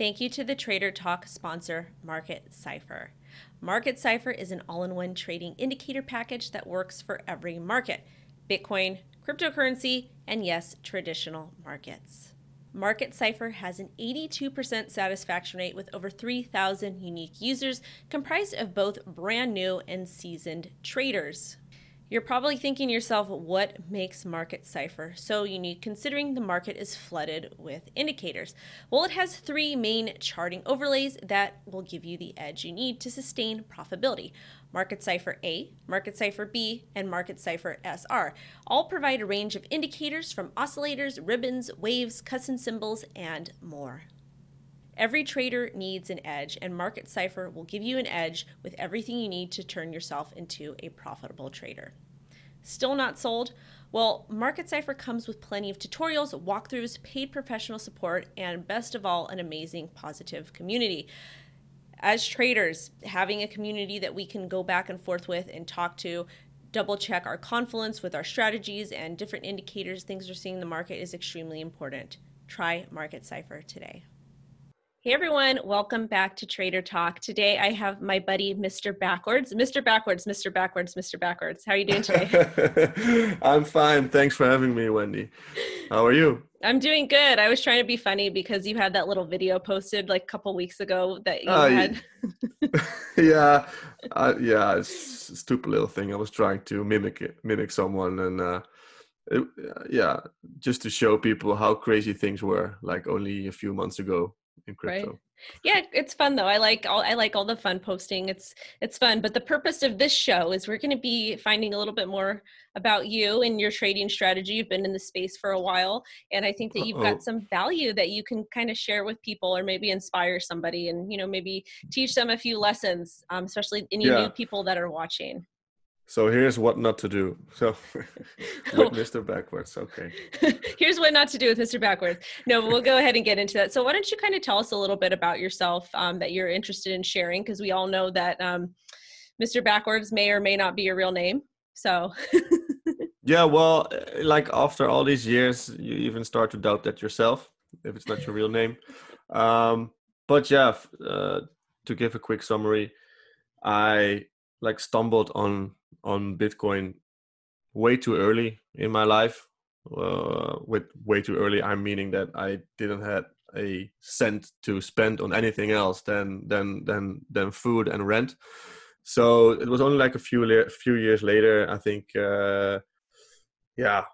Thank you to the Trader Talk sponsor, Market Cipher. Market Cipher is an all in one trading indicator package that works for every market Bitcoin, cryptocurrency, and yes, traditional markets. Market Cipher has an 82% satisfaction rate with over 3,000 unique users, comprised of both brand new and seasoned traders. You're probably thinking to yourself, what makes Market Cipher so unique considering the market is flooded with indicators? Well, it has three main charting overlays that will give you the edge you need to sustain profitability. Market Cipher A, Market Cipher B, and Market Cipher SR all provide a range of indicators from oscillators, ribbons, waves, custom symbols, and more. Every trader needs an edge, and Market Cipher will give you an edge with everything you need to turn yourself into a profitable trader. Still not sold? Well, Market Cipher comes with plenty of tutorials, walkthroughs, paid professional support, and best of all, an amazing positive community. As traders, having a community that we can go back and forth with and talk to, double check our confluence with our strategies and different indicators, things we're seeing in the market is extremely important. Try Market Cipher today. Hey everyone, welcome back to Trader Talk. Today I have my buddy Mr. Backwards. Mr. Backwards, Mr. Backwards, Mr. Backwards. How are you doing today? I'm fine. Thanks for having me, Wendy. How are you? I'm doing good. I was trying to be funny because you had that little video posted like a couple weeks ago that you uh, had. yeah, uh, yeah, it's a stupid little thing. I was trying to mimic it, mimic someone, and uh, it, yeah, just to show people how crazy things were like only a few months ago in crypto. Right. Yeah, it's fun though. I like all I like all the fun posting. It's it's fun. But the purpose of this show is we're going to be finding a little bit more about you and your trading strategy. You've been in the space for a while, and I think that you've Uh-oh. got some value that you can kind of share with people, or maybe inspire somebody, and you know maybe teach them a few lessons, um, especially any yeah. new people that are watching. So here's what not to do. So with Mr. Backwards, okay. here's what not to do with Mr. Backwards. No, we'll go ahead and get into that. So why don't you kind of tell us a little bit about yourself um, that you're interested in sharing? Because we all know that um, Mr. Backwards may or may not be your real name. So. yeah, well, eh, like after all these years, you even start to doubt that yourself if it's not your real name. Um, but yeah, uh, to give a quick summary, I like stumbled on on Bitcoin way too early in my life. Uh, with way too early, I'm meaning that I didn't have a cent to spend on anything else than than than than food and rent. So it was only like a few le- few years later. I think, uh, yeah,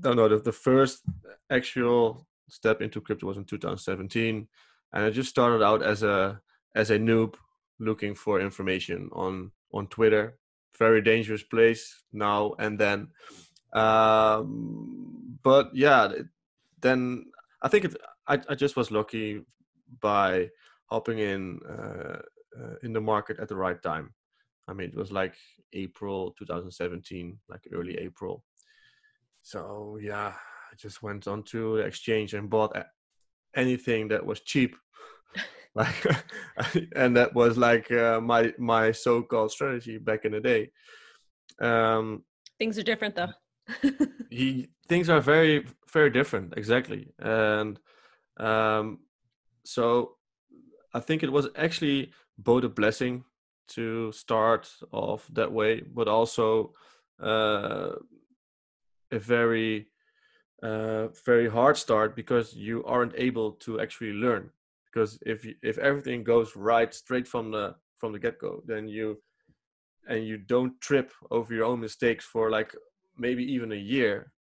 don't know. The, the first actual step into crypto was in 2017, and I just started out as a as a noob looking for information on on Twitter. Very dangerous place now and then. Um, but yeah, then I think it, I, I just was lucky by hopping in uh, uh, in the market at the right time. I mean, it was like April 2017, like early April. So yeah, I just went onto the exchange and bought anything that was cheap like and that was like uh, my my so-called strategy back in the day. Um things are different though. He things are very very different exactly. And um so i think it was actually both a blessing to start off that way but also uh a very uh very hard start because you aren't able to actually learn because if if everything goes right straight from the from the get-go then you and you don't trip over your own mistakes for like maybe even a year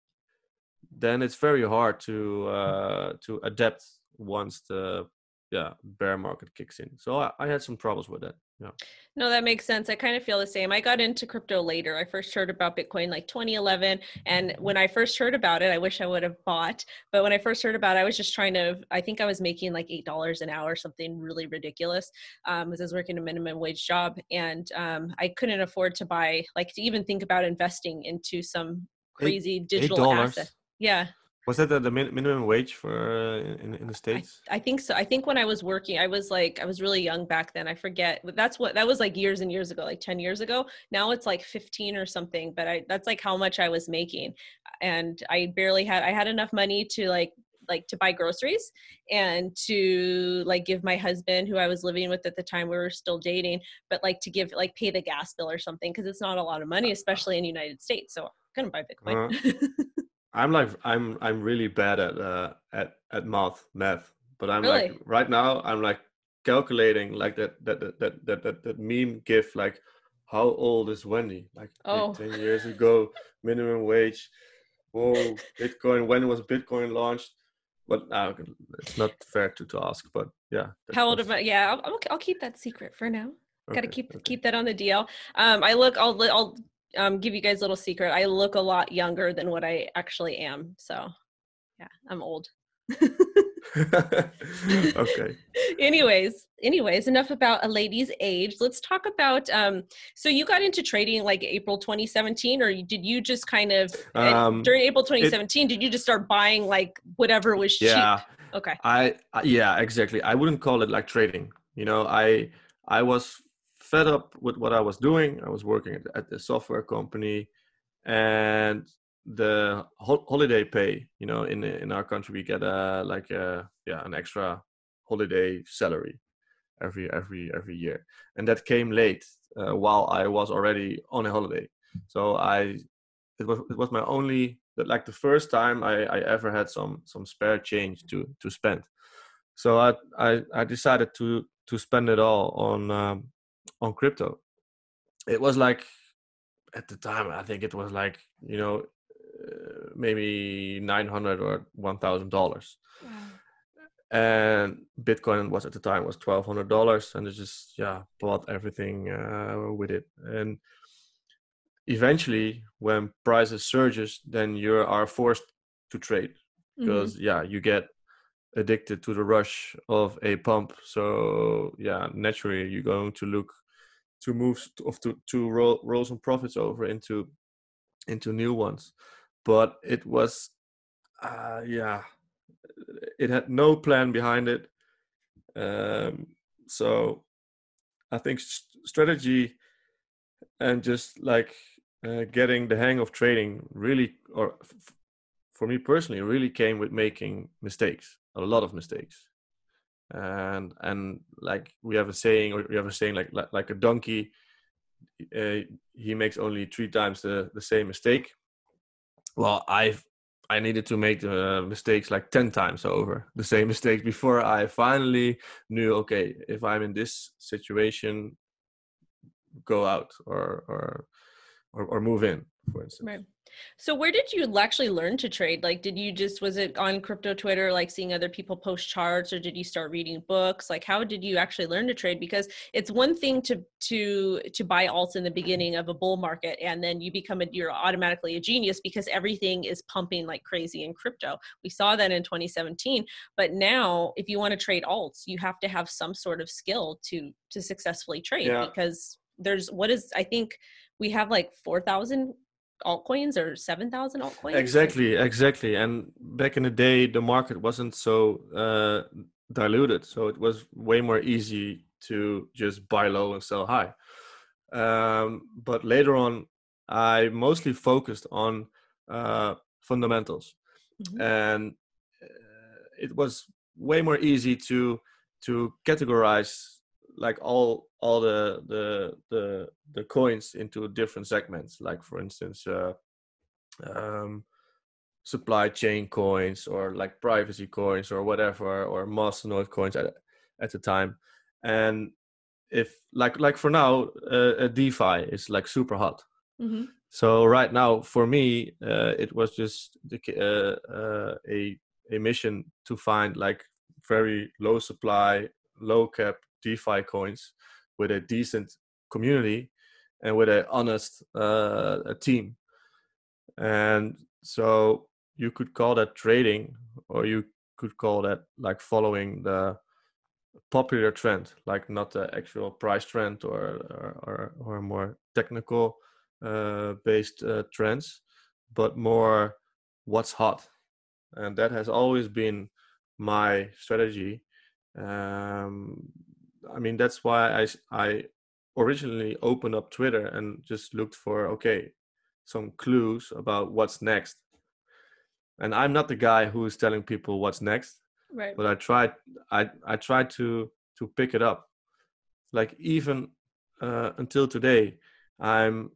then it's very hard to uh to adapt once the yeah bear market kicks in. So I, I had some problems with that yeah. No that makes sense i kind of feel the same i got into crypto later i first heard about bitcoin like 2011 and when i first heard about it i wish i would have bought but when i first heard about it i was just trying to i think i was making like eight dollars an hour something really ridiculous um because i was working a minimum wage job and um i couldn't afford to buy like to even think about investing into some crazy eight, digital asset yeah was that the, the minimum wage for uh, in, in the states? I, I, think so. I think when I was working, I was like I was really young back then. I forget. That's what that was like years and years ago, like ten years ago. Now it's like fifteen or something. But I that's like how much I was making, and I barely had. I had enough money to like like to buy groceries and to like give my husband who I was living with at the time we were still dating, but like to give like pay the gas bill or something because it's not a lot of money, especially in the United States. So I'm gonna buy Bitcoin. Uh-huh. I'm like I'm I'm really bad at uh at at math math, but I'm like right now I'm like calculating like that that that that that, that, that meme gif like how old is Wendy like Oh. 10 years ago minimum wage whoa Bitcoin when was Bitcoin launched but uh, it's not fair to, to ask but yeah How old am I? Yeah, I'll, I'll, keep that secret for now. Got to keep okay. keep that on the DL. Um, I look. I'll I'll um, give you guys a little secret. I look a lot younger than what I actually am. So, yeah, I'm old. okay anyways, anyways, enough about a lady's age. Let's talk about. Um, so you got into trading like April 2017, or did you just kind of and Um, during April 2017? did you just start buying like whatever was cheap? yeah Okay. I I- yeah exactly. I wouldn't call it like trading. You know, I I was fed up with what I was doing. I was working at, at the software company, and the ho- holiday pay. You know, in in our country we get a like a yeah an extra holiday salary every every every year, and that came late uh, while I was already on a holiday. So I it was it was my only like the first time I, I ever had some some spare change to to spend. So I I, I decided to to spend it all on um, on crypto. It was like at the time I think it was like you know uh, maybe nine hundred or one thousand dollars, and Bitcoin was at the time was twelve hundred dollars, and I just yeah bought everything uh, with it and eventually when prices surges then you are forced to trade Mhm. because yeah you get addicted to the rush of a pump so yeah naturally you're going to look to move st- of to to roll, roll some profits over into into new ones. But it was uh yeah it had no plan behind it. Um so i think s- strategy and just like uh, getting the hang of trading really or f- for me personally really came with making mistakes a lot of mistakes and and like we have a saying or we have a saying like like, like a donkey uh, he makes only three times the the same mistake. Well i've i needed to make the mistakes like 10 times over the same mistakes before i finally knew okay if i'm in this situation go out or or or, or move in for instance Right. So where did you actually learn to trade? Like did you just was it on crypto Twitter like seeing other people post charts or did you start reading books? Like how did you actually learn to trade because it's one thing to to to buy alts in the beginning of a bull market and then you become a you're automatically a genius because everything is pumping like crazy in crypto. We saw that in 2017, but now if you want to trade alts, you have to have some sort of skill to to successfully trade Yeah. because there's what is I think we have like 4,000 altcoins or 7,000 altcoins. exactly exactly and back in the day the market wasn't so uh, diluted so it was way more easy to just buy low and sell high um, but later on i mostly focused on uh, fundamentals Mhm. and uh, it was way more easy to to categorize like all all the the the the coins into different segments like for instance uh, um, supply chain coins or like privacy coins or whatever or masternode coins at, at the time and if like like for now uh, a defi is like super hot Mhm. so right now, for me, uh, it was just the, uh, uh, a a mission to find like very low supply, low cap DeFi coins with a decent community and with an honest uh, a team. And so you could call that trading, or you could call that like following the popular trend, like not the actual price trend or or, or, or more technical uh, based uh, trends, but more what's hot, and that has always been my strategy. Um, I mean, that's why I I originally opened up Twitter and just looked for okay some clues about what's next. and I'm not the guy who's telling people what's next. Right. But I tried I I tried to to pick it up. Like even uh, until today, I'm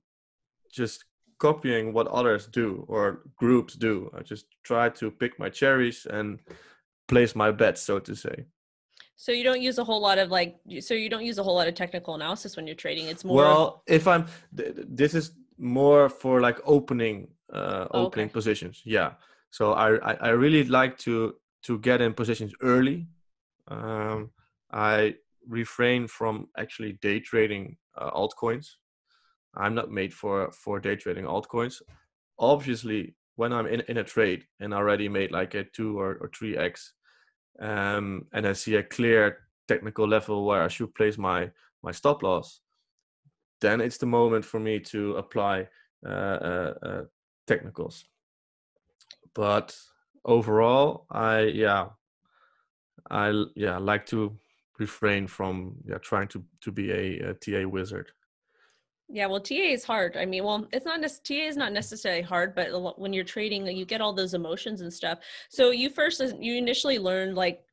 just copying what others do or groups do. I just try to pick my cherries and place my bets, so to say. So you don't use a whole lot of like, so you don't use a whole lot of technical analysis when you're trading. It's more. Well, if I'm, th- this is more for like opening, uh, Oh, opening okay. positions. Yeah. So I, I, I really like to to get in positions early. Um, I refrain from actually day trading uh, altcoins. I'm not made for for day trading altcoins. Obviously, when I'm in, in a trade and already made like a two or, or three x, um, and I see a clear technical level where I should place my my stop loss, then it's the moment for me to apply uh, uh, uh, technicals. But overall, I yeah, I yeah like to refrain from yeah trying to to be a, a TA wizard. Yeah, well, TA is hard. I mean, well, it's not TA is not necessarily hard, but when you're trading, you get all those emotions and stuff. So you first, you initially learned like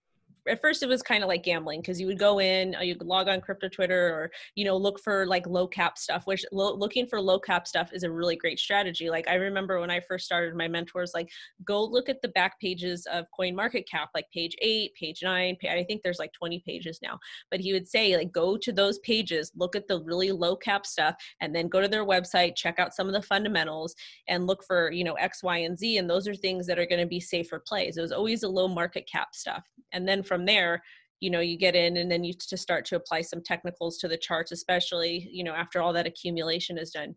at first it was kind of like gambling because you would go in, uh, you could log on crypto Twitter or you know look for like low cap stuff. Which lo- looking for low cap stuff is a really great strategy. Like I remember when I first started, my mentors like go look at the back pages of Coin Market Cap, like page eight, page nine. pa- I think there's like 20 pages now. But he would say like go to those pages, look at the really low cap stuff, and then go to their website, check out some of the fundamentals, and look for you know X, Y, and Z. And those are things that are going to be safer plays. It was always a low market cap stuff, and then from there you know you get in and then you to start to apply some technicals to the charts especially you know after all that accumulation is done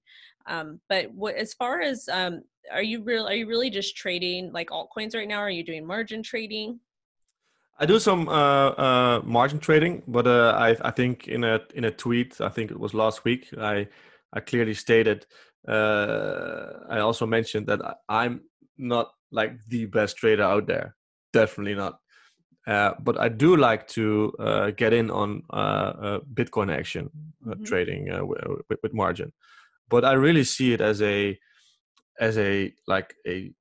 um, but what as far as um, are you real are you really just trading like altcoins right now are you doing margin trading I do some uh, uh, margin trading, but uh, I, I think in a in a tweet, I think it was last week, I I clearly stated. Uh, I also mentioned that I'm not like the best trader out there, definitely not. Uh, but I do like to uh, get in on uh, uh, Bitcoin action uh, Mhm. trading uh, wi- with, with margin, but I really see it as a as a like a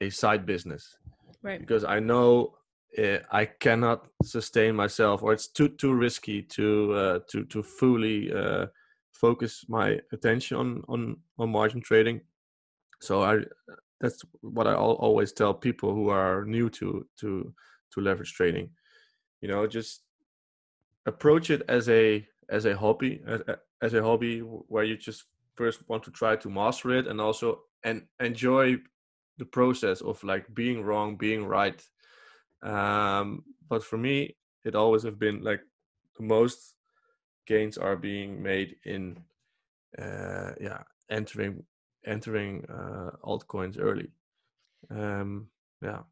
a side business right because I know uh, I cannot sustain myself, or it's too too risky to uh, to to fully uh, focus my attention on on on margin trading. So I that's what I always tell people who are new to to to leverage trading. You know, just approach it as a as a hobby as, as a hobby where you just first want to try to master it and also and enjoy the process of like being wrong being right. Um but for me it always have been like the most gains are being made in uh yeah entering entering uh altcoins early. Um yeah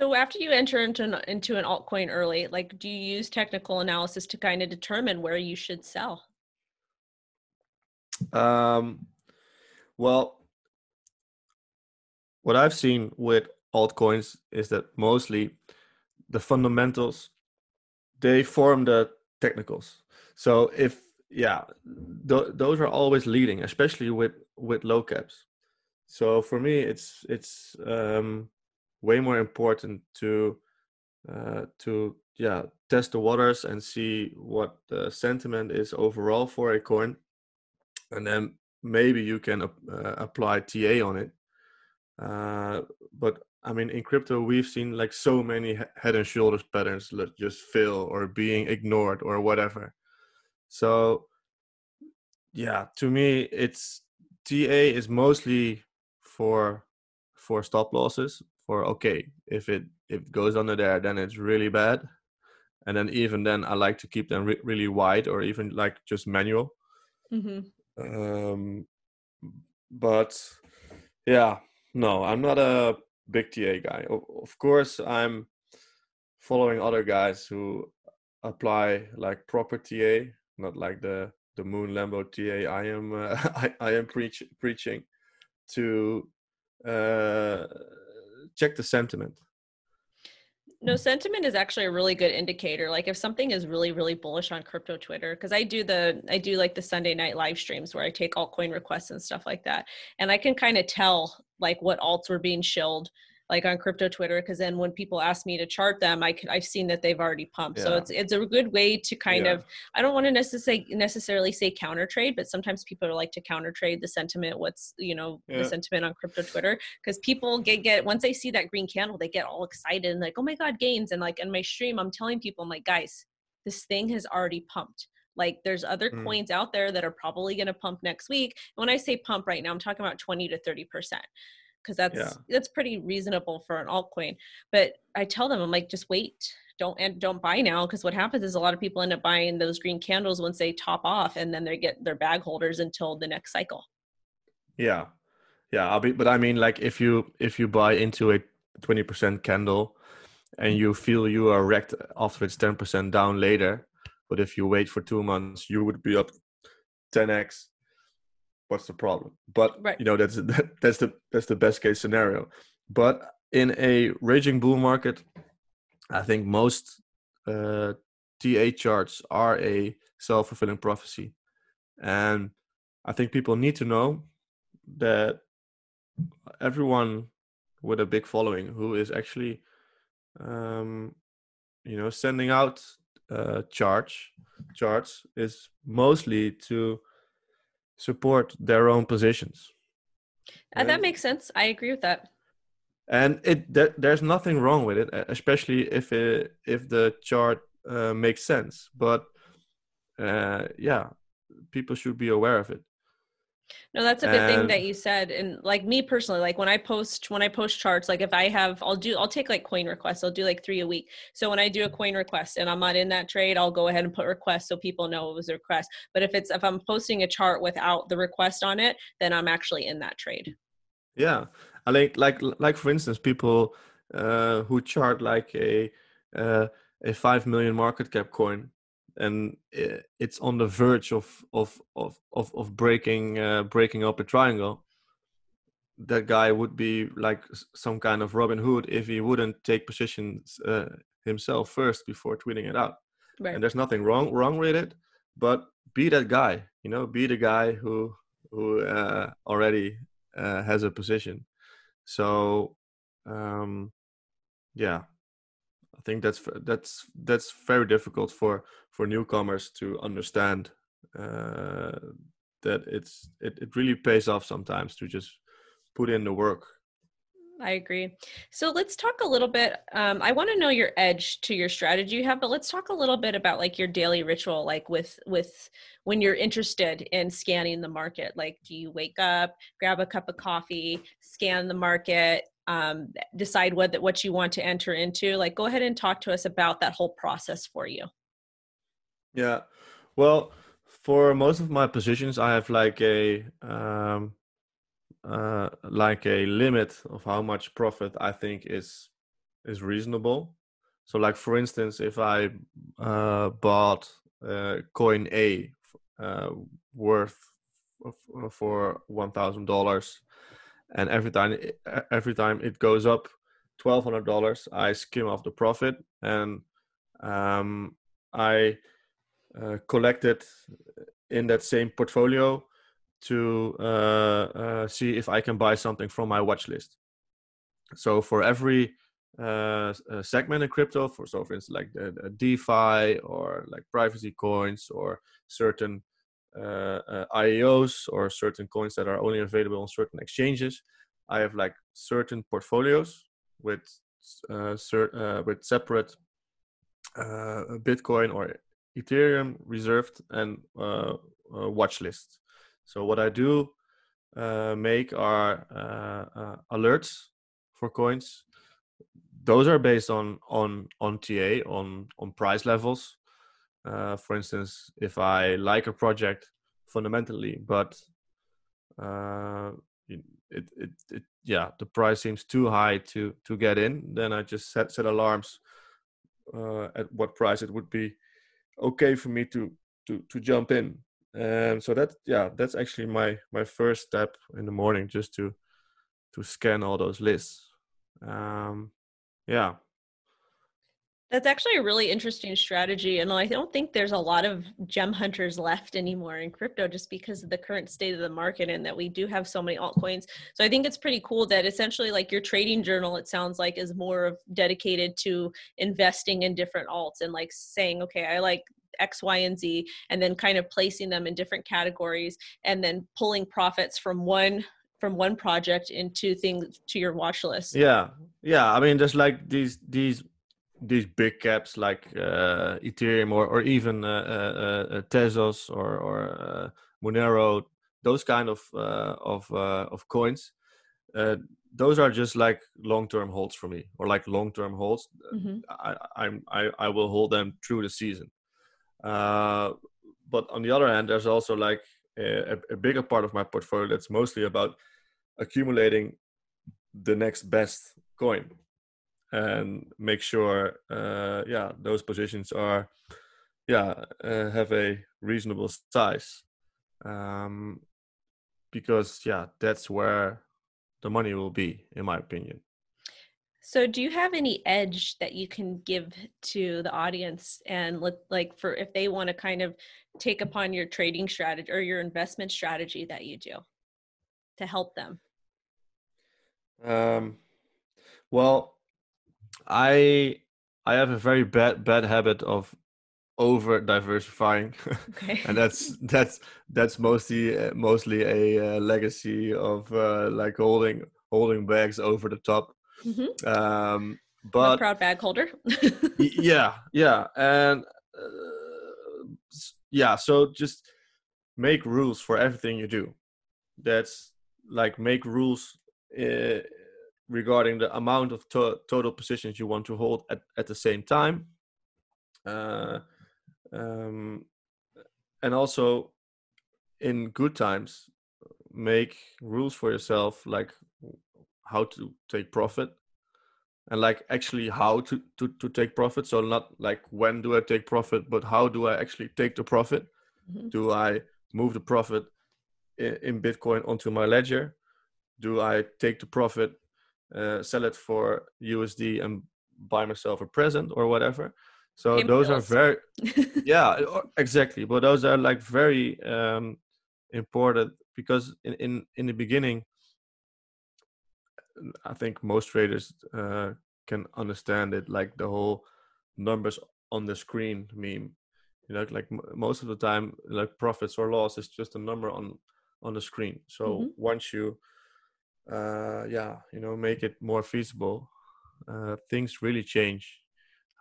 so after you enter into an, into an altcoin early like do you use technical analysis to kind of determine where you should sell Um, well, what I've seen with altcoins is that mostly the fundamentals they form the technicals. So if yeah, th- those are always leading, especially with with low caps. So for me, it's it's um, way more important to uh, to yeah test the waters and see what the sentiment is overall for a coin and then maybe you can uh, apply TA on it. Uh, but I mean, in crypto, we've seen like so many head and shoulders patterns that just fail or being ignored or whatever. So, yeah, to me, it's TA is mostly for for stop losses. For okay, if it if it goes under there, then it's really bad. And then even then, I like to keep them re- really wide or even like just manual mm-hmm. um but yeah no i'm not a big ta guy of course i'm following other guys who apply like proper ta not like the the moon lambo ta i am uh, I, I am preach, preaching to uh check the sentiment No, sentiment is actually a really good indicator. Like if something is really, really bullish on crypto Twitter, because I do the I do like the Sunday night live streams where I take altcoin requests and stuff like that. And I can kind of tell like what alts were being shilled like on crypto Twitter, because then when people ask me to chart them, I could I've seen that they've already pumped. So it's it's a good way to kind Yeah. of I don't want to necessarily necessarily say counter trade, but sometimes people like to counter trade the sentiment. What's you know Yeah. the sentiment on crypto Twitter because people get get once they see that green candle, they get all excited and like oh my god gains and like in my stream I'm telling people I'm like guys this thing has already pumped. Like there's other Mm. coins out there that are probably going to pump next week. And when I say pump right now, I'm talking about 20 to 30 percent because that's Yeah. that's pretty reasonable for an altcoin. But I tell them I'm like just wait, don't and don't buy now because what happens is a lot of people end up buying those green candles once they top off and then they get their bag holders until the next cycle. Yeah, yeah. I'll be, but I mean, like if you if you buy into a twenty percent candle, and you feel you are wrecked after it's ten percent down later, but if you wait for two months, you would be up ten x. What's the problem? But Right. you know that's that, that's the that's the best case scenario. But in a raging bull market, I think most uh, TA charts are a self fulfilling prophecy, and I think people need to know that everyone with a big following who is actually um you know sending out uh charge charts is mostly to support their own positions Uh, that makes sense. I agree with that. and it there, there's nothing wrong with it e- especially if it if the chart uh, makes sense but uh yeah people should be aware of it No, that's a good thing that you said. And like me personally, like when I post when I post charts, like if I have I'll do I'll take like coin requests. I'll do like three a week. So when I do a coin request and I'm not in that trade, I'll go ahead and put request so people know it was a request. But if it's if I'm posting a chart without the request on it, then I'm actually in that trade. Yeah, I like like like for instance, people uh, who chart like a uh, a five million market cap coin, and it's on the verge of of of of, of breaking uh, breaking up a triangle. That guy would be like some kind of Robin Hood if he wouldn't take positions uh, himself first before tweeting it out Right. and there's nothing wrong wrong with it but be that guy you know be the guy who who uh, already uh, has a position so um yeah i think that's that's that's very difficult for for newcomers to understand uh that it's it, it really pays off sometimes to just put in the work I agree. So let's talk a little bit. Um, I want to know your edge to your strategy you have, but let's talk a little bit about like your daily ritual, like with with when you're interested in scanning the market. Like, do you wake up, grab a cup of coffee, scan the market, um, decide what what you want to enter into? Like, go ahead and talk to us about that whole process for you. Yeah. Well, for most of my positions, I have like a um, uh, like a limit of how much profit I think is is reasonable. So, like for instance, if I uh, bought uh, coin A uh, worth for one thousand dollars, and every time it- every time it goes up twelve hundred dollars, I skim off the profit and um, I uh, collected in that same portfolio to uh, uh, see if I can buy something from my watch list. So for every uh, uh, segment in crypto, for so for instance like the, the DeFi or like privacy coins or certain IEOs or certain coins that are only available on certain exchanges, I have like certain portfolios with uh, cer- uh, with separate uh, Bitcoin or Ethereum reserved and uh, uh, watch lists. So what I do uh, make are uh, uh, alerts for coins. Those are based on on on TA on on price levels. Uh, for instance, if I like a project fundamentally, but uh, it, it, it, yeah the price seems too high to to get in, then I just set set alarms uh, at what price it would be okay for me to to to jump in. And so that yeah that's actually my my first step in the morning just to to scan all those lists. Um yeah That's actually a really interesting strategy. And I don't think there's a lot of gem hunters left anymore in crypto just because of the current state of the market and that we do have so many altcoins. So I think it's pretty cool that essentially, like your trading journal, it sounds like is more of dedicated to investing in different alts and like saying, okay, I like X, Y, and Z, and then kind of placing them in different categories and then pulling profits from one from one project into things to your watch list. Yeah. Yeah. I mean, just like these these these big caps like uh, Ethereum or or even uh, uh, uh Tezos or or uh, Monero, those kind of uh, of of coins, those are just like long term holds for me, or like long term holds. Mm-hmm. I, I'm I I will hold them through the season. but on the other hand, there's also like a, a bigger part of my portfolio that's mostly about accumulating the next best coin and make sure uh, yeah those positions are yeah uh, have a reasonable size. Um, because yeah that's where the money will be in my opinion. So do you have any edge that you can give to the audience and look like for if they want to kind of take upon your trading strategy or your investment strategy that you do to help them? Um, well I I have a very bad bad habit of over diversifying okay. and that's that's that's mostly uh, mostly a uh, legacy of uh, like holding holding bags over the top mm-hmm. um but a proud bag holder yeah yeah and uh, yeah so just make rules for everything you do that's like make rules uh, regarding the amount of to- total positions you want to hold at, at the same time. Uh, um, and also in good times, make rules for yourself like how to take profit and like actually how to, to, to take profit. So not like when do I take profit, but how do I actually take the profit? Mm-hmm. Do I move the profit in, in Bitcoin onto my ledger? Do I take the profit uh, sell it for USD and buy myself a present or whatever. So those are very, yeah, exactly. But those are like very um, important because in, in in the beginning, I think most traders uh, can understand it, like the whole numbers on the screen meme. You know, like m- most of the time, like profits or loss is just a number on on the screen. So mm-hmm. once you uh, yeah, you know, make it more feasible, uh, things really change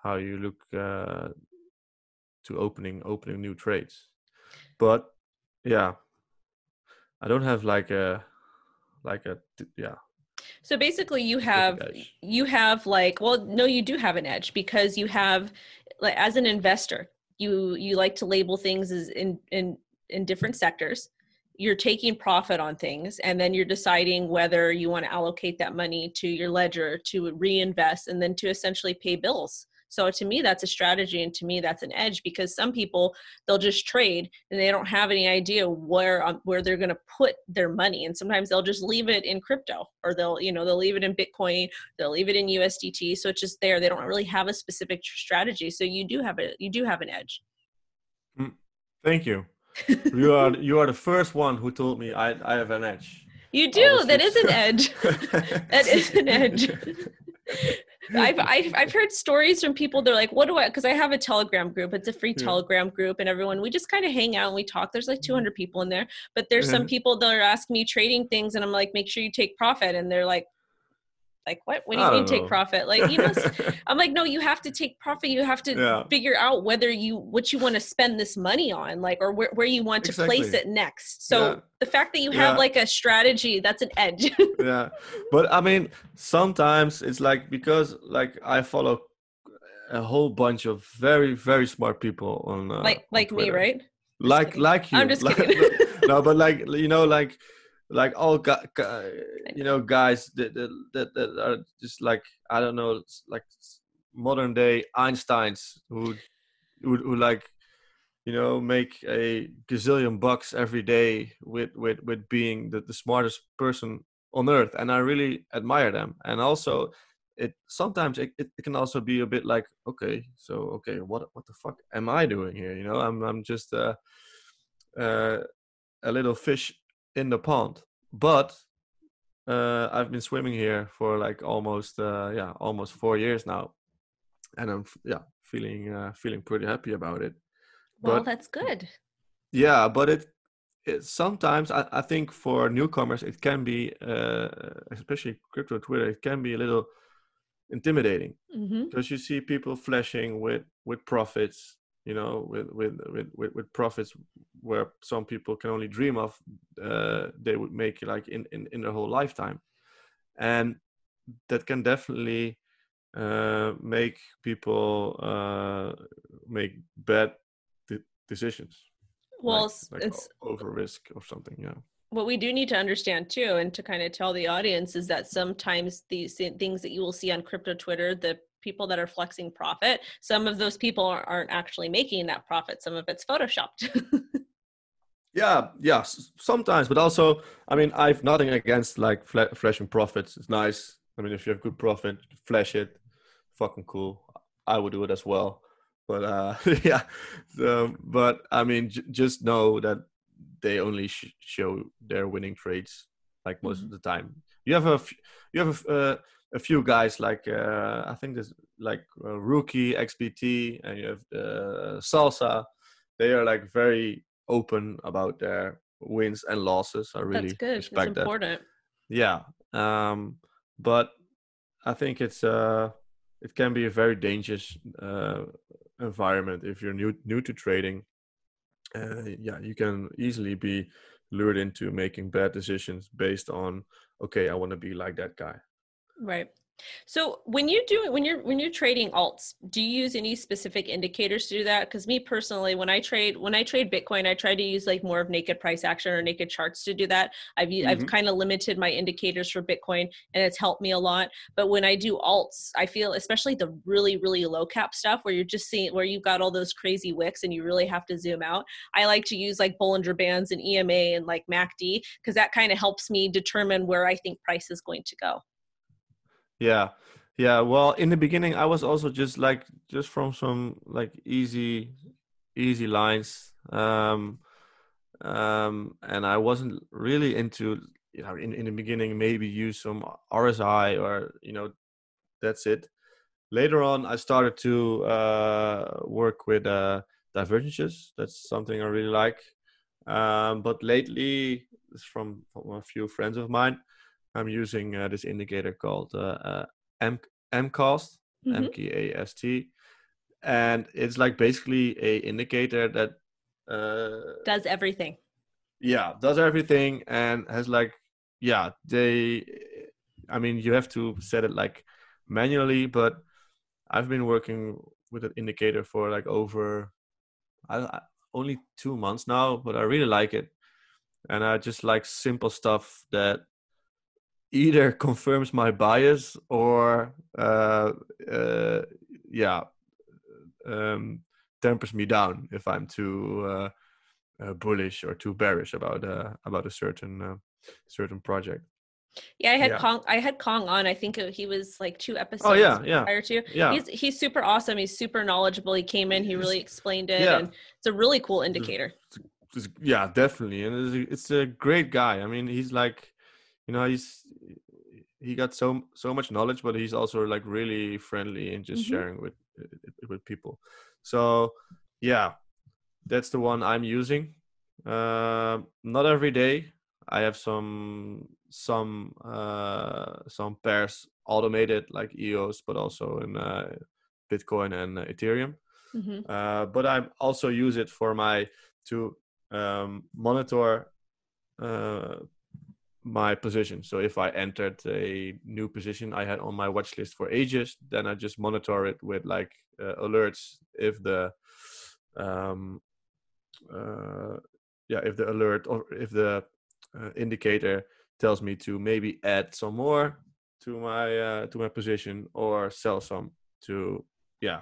how you look uh, to opening opening new trades. But yeah, I don't have like a like a yeah. So basically, you have you have like well, no, you do have an edge because you have like as an investor, you you like to label things as in in in different sectors you're taking profit on things and then you're deciding whether you want to allocate that money to your ledger to reinvest and then to essentially pay bills. So to me that's a strategy and to me that's an edge because some people they'll just trade and they don't have any idea where um, where they're going to put their money and sometimes they'll just leave it in crypto or they'll you know they'll leave it in bitcoin they'll leave it in USDT so it's just there. They don't really have a specific strategy so you do have a you do have an edge. Mm, thank you you are you are the first one who told me I I have an edge. You do. That is an edge. that is an edge. I've, I've I've heard stories from people. They're like, "What do I?" Because I have a Telegram group. It's a free yeah. Telegram group, and everyone we just kind of hang out and we talk. There's like 200 people in there, but there's some uh-huh. people that are asking me trading things, and I'm like, "Make sure you take profit," and they're like, like what? What do you mean take profit? Like you must i'm like no you have to take profit. You have to yeah. figure out whether you what you want to spend this money on like or where, where you want to exactly. place it next. So yeah. the fact that you have yeah. like a strategy that's an edge. Yeah. But i mean sometimes it's like because like i follow a whole bunch of very very smart people on uh, like like on me right? Like like you. i'm just kidding. no but like you know like like all you know guys that, that that are just like I don't know like modern day Einsteins who who, who like you know make a gazillion bucks every day with with with being the, the smartest person on earth and I really admire them. And also it sometimes it, it, it can also be a bit like okay so okay what what the fuck am i doing here? You know i'm i'm just uh, uh, a little fish in the pond. But uh, i've been swimming here for like almost uh, yeah almost four years now. And i'm yeah feeling uh, feeling pretty happy about it. Well but, that's good. Yeah but it it, sometimes I, I, think for newcomers it can be uh, especially crypto twitter it can be a little intimidating mm-hmm. because you see people flashing with with profits you know with with with with, profits where some people can only dream of uh, they would make like in, in in their whole lifetime. And that can definitely uh, make people uh, make bad de- decisions. Well like, like it's over risk or something yeah. What we do need to understand too and to kind of tell the audience is that sometimes these things that you will see on crypto twitter the people that are flexing profit. Some of those people aren't actually making that profit. Some of it's photoshopped. Yeah yeah sometimes but also i mean i've nothing against like flashing profits. It's nice. I mean if you have good profit flash it. Fucking cool. I would do it as well. But uh yeah so, but i mean j- just know that they only sh- show their winning trades like most mm-hmm. of the time. You have a f- you have a, uh, a few guys like uh, I think there's like uh, rookie XBT and you have uh, Salsa. They are like very open about their wins and losses. I really That's good. respect That's important. That. Yeah, um, but I think it's uh, it can be a very dangerous uh, environment if you're new new to trading uh, yeah, you can easily be lured into making bad decisions based on, okay, I want to be like that guy. Right. So when you do when you're when you're trading alts, do you use any specific indicators to do that? Because me personally, when I trade when I trade Bitcoin, I try to use like more of naked price action or naked charts to do that. I've mm-hmm. I've kind of limited my indicators for Bitcoin, and it's helped me a lot. But when I do alts, I feel especially the really really low cap stuff where you're just seeing where you've got all those crazy wicks and you really have to zoom out. I like to use like Bollinger Bands and EMA and like MACD because that kind of helps me determine where I think price is going to go. Yeah. Yeah. Well, in the beginning, I was also just like, just from some like easy, easy lines. Um, um, and I wasn't really into, you know, in, in the beginning, maybe use some RSI or, you know, that's it. Later on, I started to uh, work with uh, divergences. That's something I really like. Um, but lately, from, from a few friends of mine, I'm using uh, this indicator called uh, uh, M MKAST, mm-hmm. M-K-A-S-T, and it's like basically a indicator that uh, does everything. Yeah, does everything and has like yeah they. I mean, you have to set it like manually, but I've been working with an indicator for like over I, I, only two months now, but I really like it, and I just like simple stuff that either confirms my bias or uh, uh, yeah um, tempers me down if I'm too uh, uh bullish or too bearish about uh, about a certain uh, certain project. Yeah, I had yeah. Kong. I had Kong on. I think he was like two episodes. Oh yeah, yeah. Prior to yeah, he's he's super awesome. He's super knowledgeable. He came in. He really explained it, yeah. and it's a really cool indicator. It's, it's, yeah, definitely, and it's a, it's a great guy. I mean, he's like you know he's he got so so much knowledge but he's also like really friendly and just mm-hmm. sharing with with people so yeah that's the one i'm using uh, not every day i have some some uh, some pairs automated like eos but also in uh, bitcoin and ethereum mm-hmm. Uh, but i also use it for my to um, monitor uh, my position. So if I entered a new position I had on my watch list for ages, then I just monitor it with like uh, alerts if the um uh yeah if the alert or if the uh, indicator tells me to maybe add some more to my uh, to my position or sell some to yeah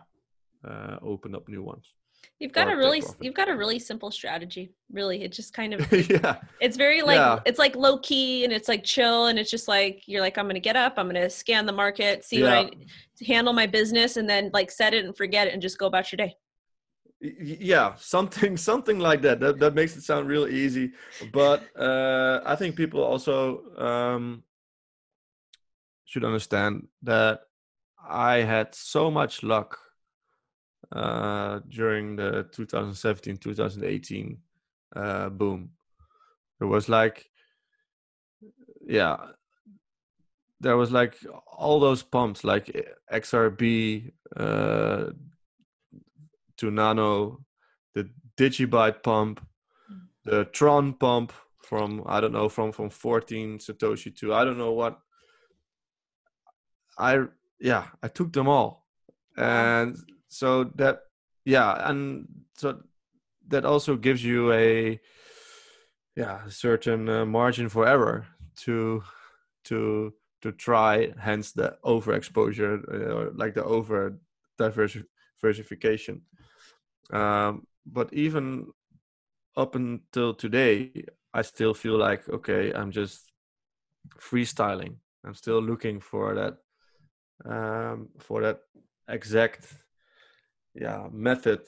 uh, open up new ones You've got a really you've got a really simple strategy. Really, it just kind of yeah, it's very like Yeah. it's like low key and it's like chill and it's just like you're like I'm gonna get up, I'm gonna scan the market, see Yeah. what I handle my business, and then like set it and forget it and just go about your day. Yeah, something something like that. That that makes it sound real easy, but uh, I think people also um, should understand that I had so much luck uh, during the 2017 2018 uh, boom. It was like, yeah, there was like all those pumps, like XRB uh, to Nano, the Digibyte pump, the Tron pump from I don't know from from 14 Satoshi to I don't know what. I yeah I took them all, and so that yeah and so that also gives you a yeah a certain uh, margin for error to to to try hence the overexposure uh, or like the over diversification um, but even up until today i still feel like okay i'm just freestyling. I'm still looking for that um, for that exact yeah method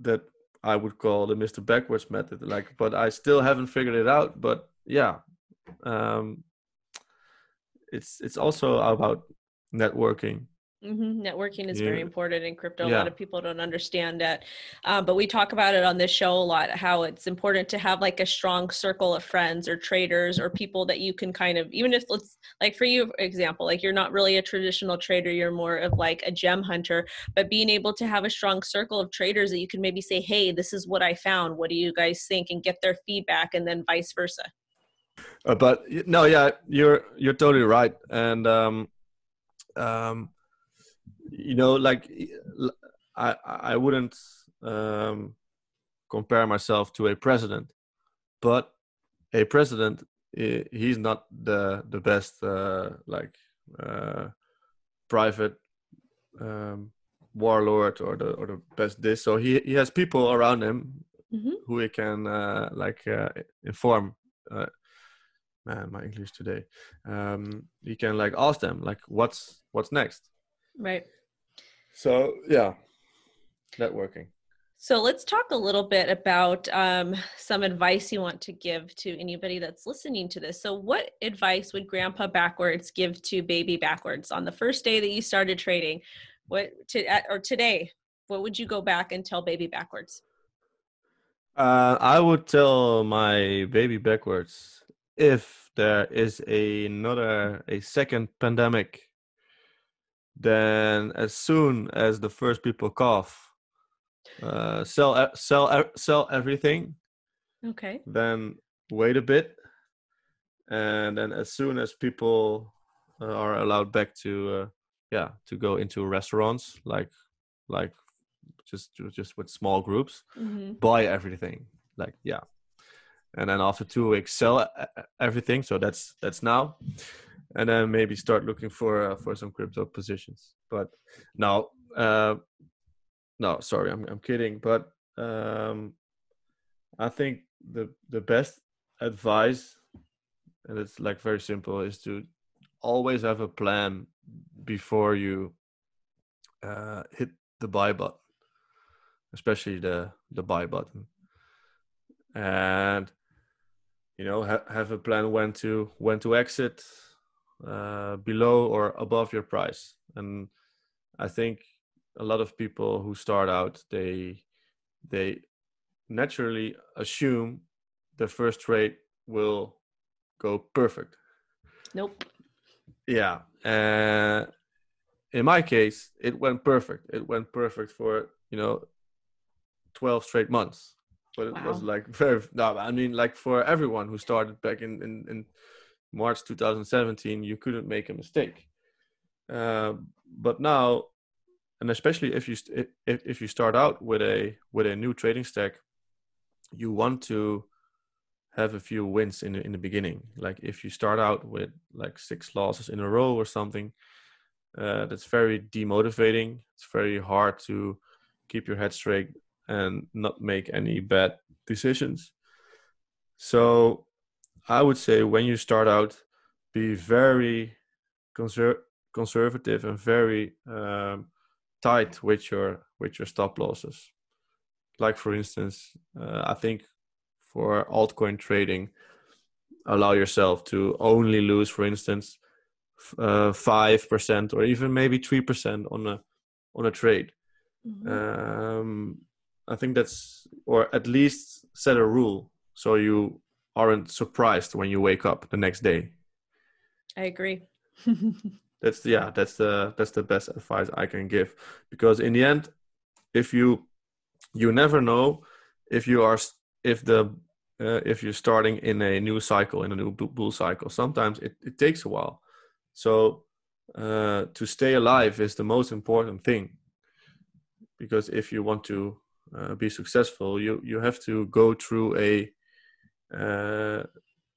that I would call the Mr. Backwards method. Like, but I still haven't figured it out. But yeah, um, it's it's also about networking. Hmm Networking is very important in crypto. A lot of people don't understand that, um, but we talk about it on this show a lot. How it's important to have like a strong circle of friends or traders or people that you can kind of, even if let's like for you, for example, like you're not really a traditional trader, you're more of like a gem hunter, but being able to have a strong circle of traders that you can maybe say, "Hey, this is what I found. What do you guys think?" and get their feedback, and then vice versa. Uh, but no, yeah, you're you're totally right, and um, um, you know, like I I wouldn't um, compare myself to a president, but a president he's not the the best uh, like uh, private um, warlord or the or the best this. So he he has people around him Mhm. who he can uh, like uh, inform. Uh, man, my English today. Um, you can like ask them like what's what's next. Right. So yeah, networking. So let's talk a little bit about um, some advice you want to give to anybody that's listening to this. So, what advice would Grandpa Backwards give to Baby Backwards on the first day that you started trading? What to at, or today? What would you go back and tell Baby Backwards? Uh, I would tell my baby backwards if there is another a second pandemic, then as soon as the first people cough, uh, sell sell sell everything. Okay. Then wait a bit, and then as soon as people uh, are allowed back to uh, yeah to go into restaurants like like just just with small groups hmm buy everything like yeah and then after two weeks sell everything so that's that's now and then maybe start looking for uh, for some crypto positions. But no uh no sorry i'm, I'm kidding. But um i think the the best advice and it's like very simple is to always have a plan before you uh hit the buy button especially the the buy button. And you know ha- have a plan when to when to exit uh, below or above your price. And i think a lot of people who start out they they naturally assume the first trade will go perfect. Nope. yeah uh, in my case it went perfect. It went perfect for you know 12 straight months. But it was like very no i mean like for everyone who started back in in, in march 2017 you couldn't make a mistake. Uh, but now and especially if you st- if, if you start out with a with a new trading stack you want to have a few wins in the, in the beginning. Like if you start out with like six losses in a row or something uh, that's very demotivating. It's very hard to keep your head straight and not make any bad decisions. So I would say when you start out, be very conser- conservative and very um, tight with your with your stop losses. Like for instance, uh, I think for altcoin trading, allow yourself to only lose, for instance, uh, five uh, percent or even maybe three percent on a on a trade. Mm-hmm. Um, I think that's or at least set a rule so you aren't surprised when you wake up the next day. I agree. that's the, yeah, that's the that's the best advice I can give because in the end, if you you never know if you are if the uh, if you're starting in a new cycle in a new bull cycle. Sometimes it, it takes a while. So uh, to stay alive is the most important thing because if you want to uh, be successful, you you have to go through a uh,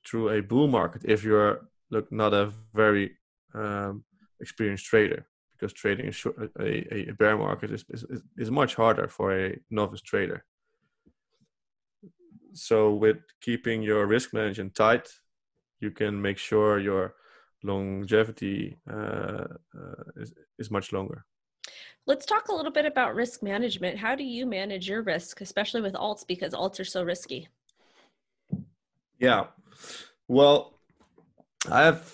through a bull market if you're look not a very um, experienced trader because trading a, short, a, a bear market is, is, is much harder for a novice trader. So with keeping your risk management tight you can make sure your longevity uh, uh, is, is much longer. Let's talk a little bit about risk management. How do you manage your risk especially with alts because alts are so risky yeah. Well, I have.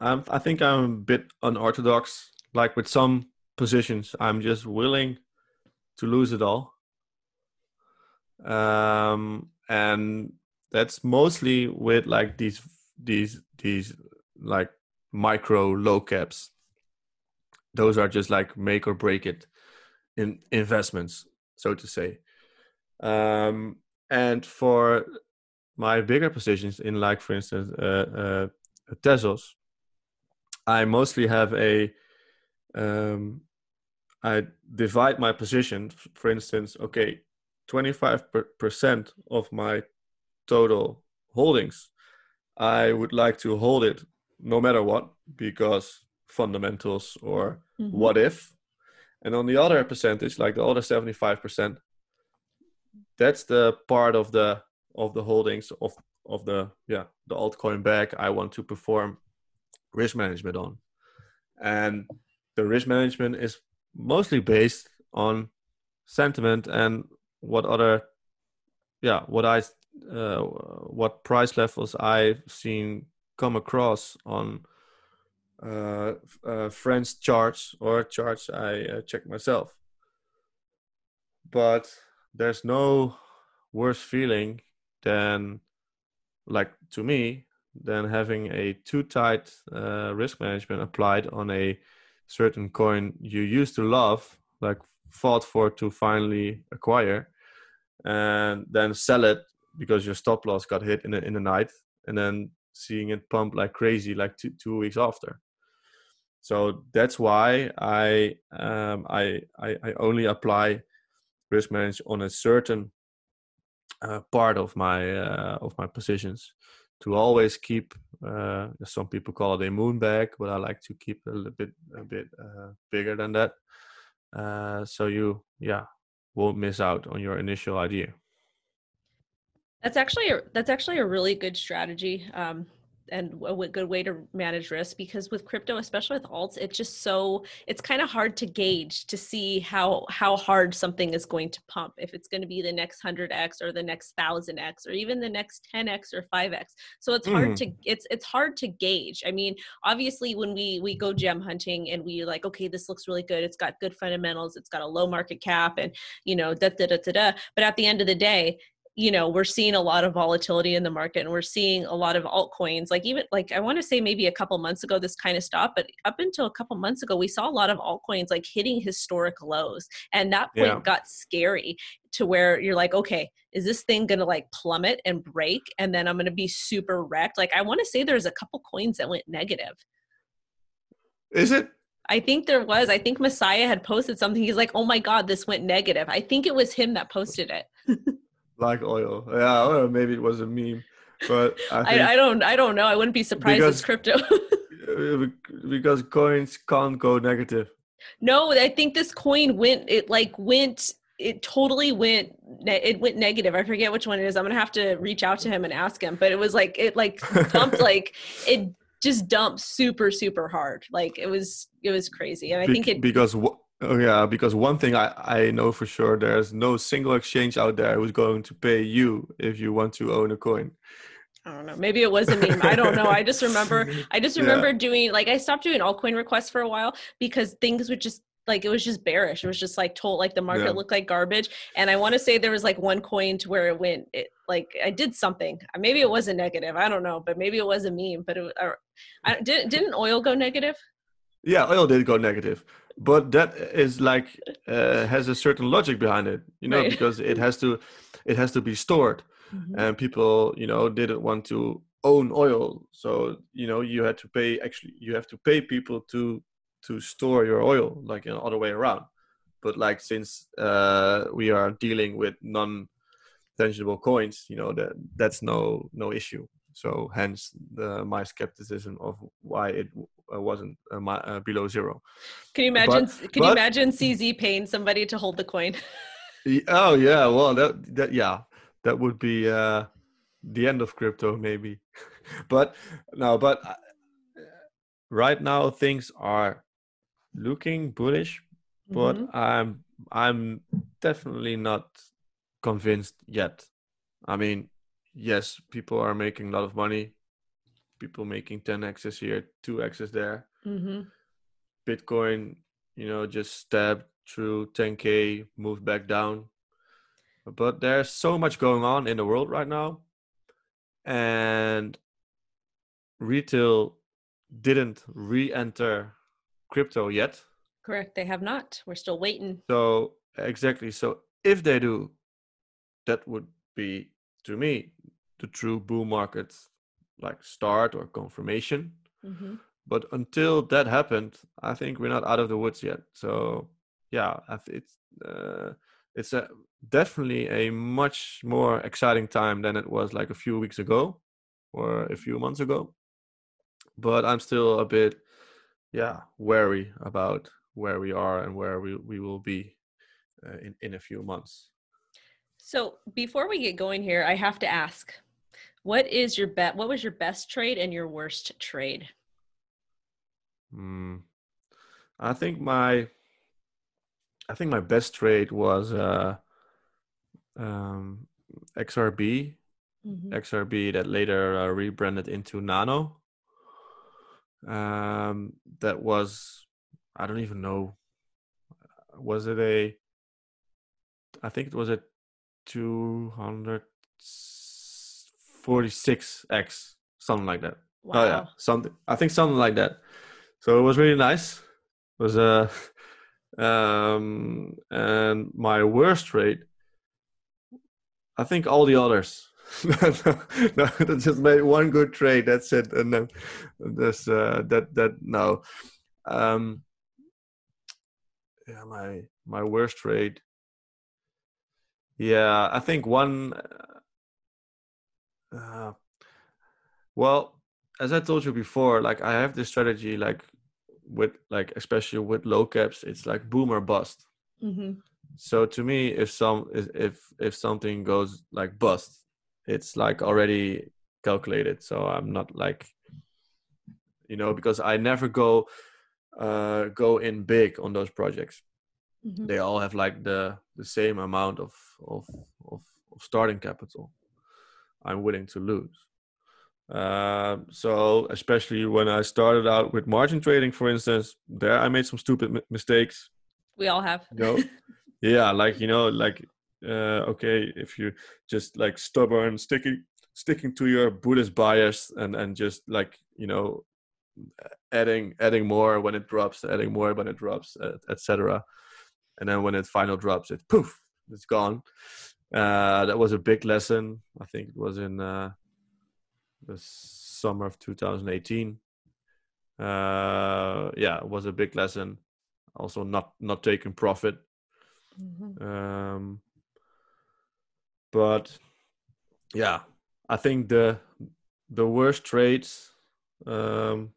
I'm, I think I'm a bit unorthodox. Like with some positions, I'm just willing to lose it all. Um, and that's mostly with like these these these like micro low caps. Those are just like make or break it in investments, so to say. Um, and for my bigger positions in like for instance uh, uh, Tezos, I mostly have a um, I divide my position. For instance, okay, twenty five percent of my total holdings, I would like to hold it no matter what because fundamentals or mm-hmm. what if, and on the other percentage, like the other seventy five percent, that's the part of the of the holdings of of the yeah the altcoin bag I want to perform risk management on, and the risk management is mostly based on sentiment and what other yeah what I uh, what price levels I've seen come across on uh, uh, friends charts or charts I uh, check myself. But there's no worse feeling than like to me than having a too tight uh, risk management applied on a certain coin you used to love like fought for to finally acquire and then sell it because your stop loss got hit in the, in the night and then seeing it pump like crazy like two, two weeks after. So that's why I, um, I i i only apply risk management on a certain uh, part of my uh, of my positions. To always keep uh, some people call it a moon bag but i like to keep a little bit a bit uh, bigger than that. Uh, so you yeah won't miss out on your initial idea. That's actually a, that's actually a really good strategy um, and a good way to manage risk because with crypto especially with alts it's just so it's kind of hard to gauge to see how how hard something is going to pump. If it's going to be the next 100x or the next 1000x or even the next 10x or 5x so it's mm. hard to it's it's hard to gauge. I mean obviously when we we go gem hunting and we like okay this looks really good. It's got good fundamentals. It's got a low market cap and you know da da da da da. But at the end of the day you know we're seeing a lot of volatility in the market and we're seeing a lot of altcoins like even like i want to say maybe a couple months ago this kind of stopped but up until a couple months ago we saw a lot of altcoins like hitting historic lows and that point yeah. got scary to where you're like okay is this thing gonna like plummet and break and then i'm gonna be super wrecked like i want to say there's a couple coins that went negative is it I think there was. I think Messiah had posted something. He's like, "Oh my god, this went negative." I think it was him that posted it. like oil. Yeah, or maybe it was a meme, but I, I, I, don't I don't know. I wouldn't be surprised because, it's crypto. because coins can't go negative. No, I think this coin went. It like went. it totally went it went negative i forget which one it is i'm gonna have to reach out to him and ask him but it was like it like dumped like it just dumped super super hard like it was it was crazy and i Be- think it because wh- oh yeah because one thing I I know for sure there's no single exchange out there who's going to pay you if you want to own a coin. I don't know. Maybe it was a meme. I don't know. I just remember. I just Yeah. remember doing like I stopped doing altcoin requests for a while because things would just like it was just bearish. It was just like told like the market Yeah. looked like garbage. And I want to say there was like one coin to where it went. It like I did something. Maybe it was a negative. I don't know. But maybe it was a meme. But it or, I didn't didn't oil go negative. Yeah, oil did go negative, but that is like uh, has a certain logic behind it, you know, Right. because it has to it has to be stored, and people you know didn't want to own oil, so you know you had to pay actually you have to pay people to to store your oil, like in the other way around. But like since uh, we are dealing with non tangible coins, you know that that's no no issue. So hence the my skepticism of why it wasn't uh, my, uh, below zero. Can you imagine? But- can you imagine CZ paying somebody to hold the coin? Oh yeah, well that that yeah, that would be uh the end of crypto maybe. but no, but uh, right now things are looking bullish, but Mhm. I'm I'm definitely not convinced yet. I mean, yes, people are making a lot of money. People making 10x's here, 2x's there. Mhm. Bitcoin, you know, just stabbed through 10k, moved back down. But there's so much going on in the world right now, and retail didn't re-enter crypto yet. Correct. They have not. We're still waiting. So exactly. So if they do, that would be to me the true bull market, like start or confirmation. hmm but until that happened i think we're not out of the woods yet. So yeah it's uh, it's a definitely a much more exciting time than it was like a few weeks ago or a few months ago. But i'm still a bit yeah wary about where we are and where we, we will be uh, in, in a few months. So before we get going here, I have to ask, what is your bet? What was your best trade and your worst trade? Hmm. I think my I think my best trade was uh, um, XRB, Mhm. XRB that later uh, rebranded into Nano. Um, that was I don't even know. Was it a? I think it was a two hundred forty-six X, something like that. Wow. Oh yeah, something. I think something like that. So it was really nice. It was uh, um, and my worst trade. I think all the others. no, I just made one good trade. That's it, and then this uh, that that no. Um, yeah, my my worst trade. Yeah, I think one. Uh, well, as I told you before, like I have this strategy, like with like especially with low caps, it's like boom or bust. hmm So to me, if some if if something goes like bust, it's like already calculated. So I'm not like, you know, because I never go uh go in big on those projects. hmm They all have like the the same amount of of of, of starting capital. I'm willing to lose. Um, so especially when I started out with margin trading, for instance, there I made some stupid mi- mistakes. We all have. You know, yeah, like you know, like uh, okay, if you just like stubborn, sticking sticking to your Buddhist bias and and just like you know, adding adding more when it drops, adding more when it drops, etc. And then when it final drops, it poof, it's gone. Uh, that was a big lesson. I think it was in uh, the summer of 2018. Uh, yeah, it was a big lesson. Also, not not taking profit. Mhm. Um, but yeah, I think the the worst trades. Um,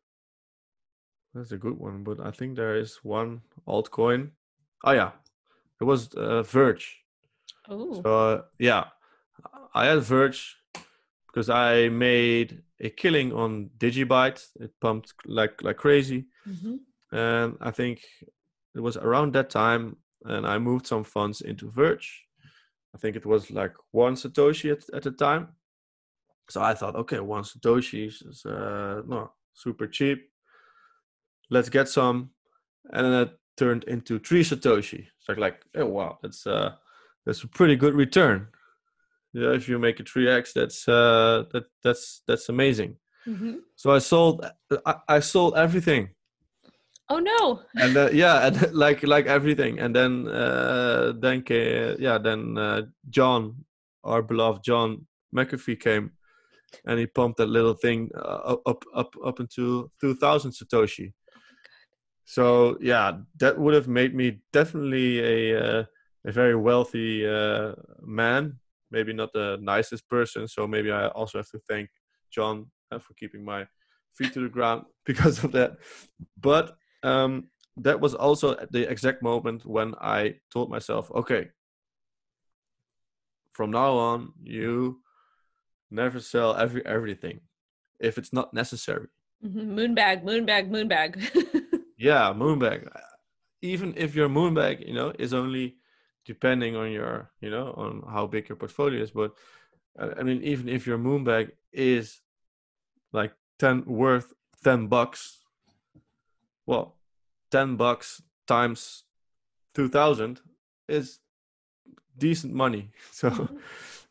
that's a good one, but I think there is one altcoin. Oh yeah, It was uh, Verge. Oh. So uh, yeah, I had Verge because I made a killing on Digibyte. It pumped like like crazy, hmm and I think it was around that time, and I moved some funds into Verge. I think it was like one satoshi at, at the time. So I thought, okay, one satoshi is uh, no super cheap. Let's get some, and then it turned into three satoshi. It's like like oh wow, that's uh that's a pretty good return. Yeah, if you make a three x, that's uh that that's that's amazing. hmm So I sold I, I sold everything Oh no. and uh, yeah and like like everything and then uh then came, yeah then uh, john our beloved john mcafee came and he pumped that little thing uh, up up up into 2000 satoshi so yeah that would have made me definitely a uh, a very wealthy uh, man maybe not the nicest person so maybe i also have to thank john uh, for keeping my feet to the ground because of that but um, that was also at the exact moment when I told myself, okay, from now on, you never sell every everything if it's not necessary. hmm Moonbag, moonbag, moonbag. Yeah, moonbag. Even if your moonbag, you know, is only depending on your, you know, on how big your portfolio is. But uh, I mean, even if your moonbag is like ten worth ten bucks, well, ten bucks times two thousand is decent money. So, Mhm.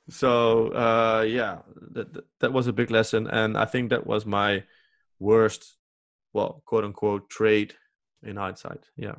so uh, yeah, that- that was a big lesson, and I think that was my worst, well, quote unquote, trade in hindsight. Yeah.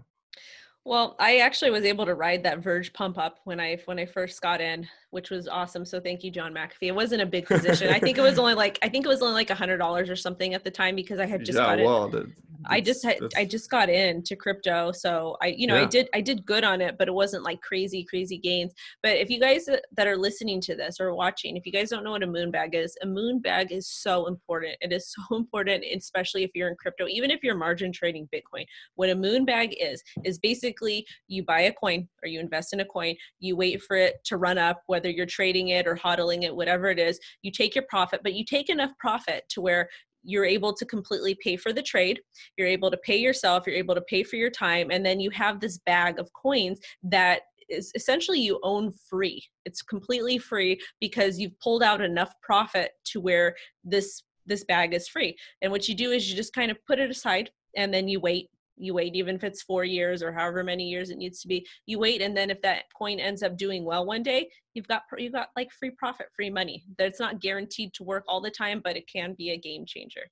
Well, I actually was able to ride that Verge pump up when I when I first got in, which was awesome. So thank you, John McAfee. It wasn't a big position. I think it was only like I think it was only like a hundred dollars or something at the time because I had just yeah. got. Well, that, I just had, I just got into crypto, so I you know I did I did good on it, but it wasn't like crazy crazy gains. But if you guys that are listening to this or watching, if you guys don't know what a moon bag is, a moon bag is so important. It is so important, especially if you're in crypto, even if you're margin trading Bitcoin. What a moon bag is is basically you buy a coin or you invest in a coin, you wait for it to run up, whether you're trading it or hodling it, whatever it is. You take your profit, but you take enough profit to where you're able to completely pay for the trade you're able to pay yourself you're able to pay for your time and then you have this bag of coins that is essentially you own free. It's completely free because you've pulled out enough profit to where this this bag is free. And what you do is you just kind of put it aside and then you wait you wait even if it's four years or however many years it needs to be you wait and then if that coin ends up doing well one day you've got you've got like free profit free money that's not guaranteed to work all the time but it can be a game changer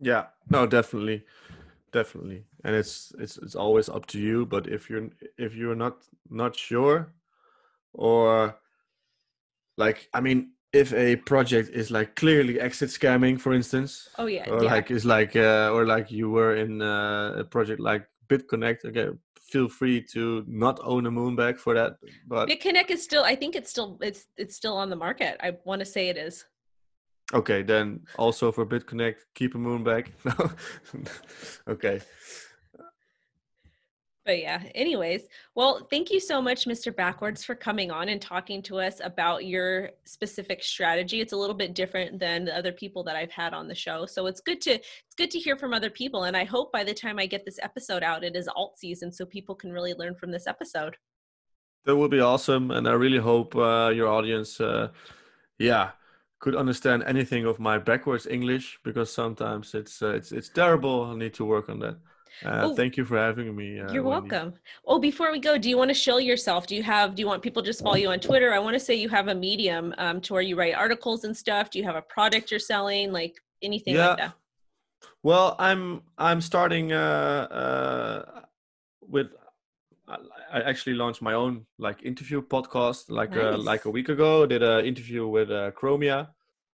Yeah. No, definitely, definitely, and it's it's it's always up to you. But if you're if you're not not sure, or like I mean, if a project is like clearly exit scamming, for instance, oh yeah or yeah like it's like uh, or like you were in uh, a project like BitConnect. Okay, feel free to not own a moonbag for that. But BitConnect is still. I think it's still. It's it's still on the market. I want to say it is. okay, then also for BitConnect, keep a moonbag. No, okay. But yeah. Anyways, well, thank you so much, Mr. Backwards, for coming on and talking to us about your specific strategy. It's a little bit different than the other people that I've had on the show, so it's good to it's good to hear from other people. And I hope by the time I get this episode out, it is alt season, so people can really learn from this episode. That would be awesome, and I really hope uh, your audience, uh, yeah, could understand anything of my backwards English because sometimes it's uh, it's it's terrible. I need to work on that. Uh, Oh, thank you for having me. Uh, You're welcome. Oh, before we go, do you want to show yourself? Do you have? Do you want people to just follow you on Twitter? I want to say you have a medium um, to where you write articles and stuff. Do you have a product you're selling, like anything like that? Well, I'm I'm starting uh, uh, with. I I actually launched my own like interview podcast like uh, like a week ago. Did an interview with uh, Chromia.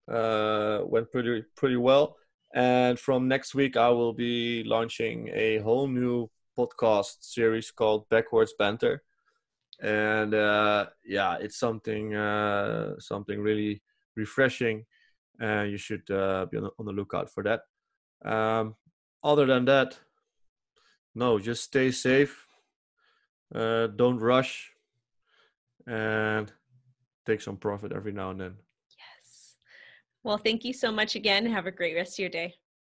Uh, went pretty pretty well. And from next week, I will be launching a whole new podcast series called Backwards Banter. And uh, yeah, it's something uh, something really refreshing, and you should uh, be on the, on the lookout for that. Um, other than that, no, just stay safe. Uh, don't rush, and take some profit every now and then. Well, thank you so much again. Have a great rest of your day.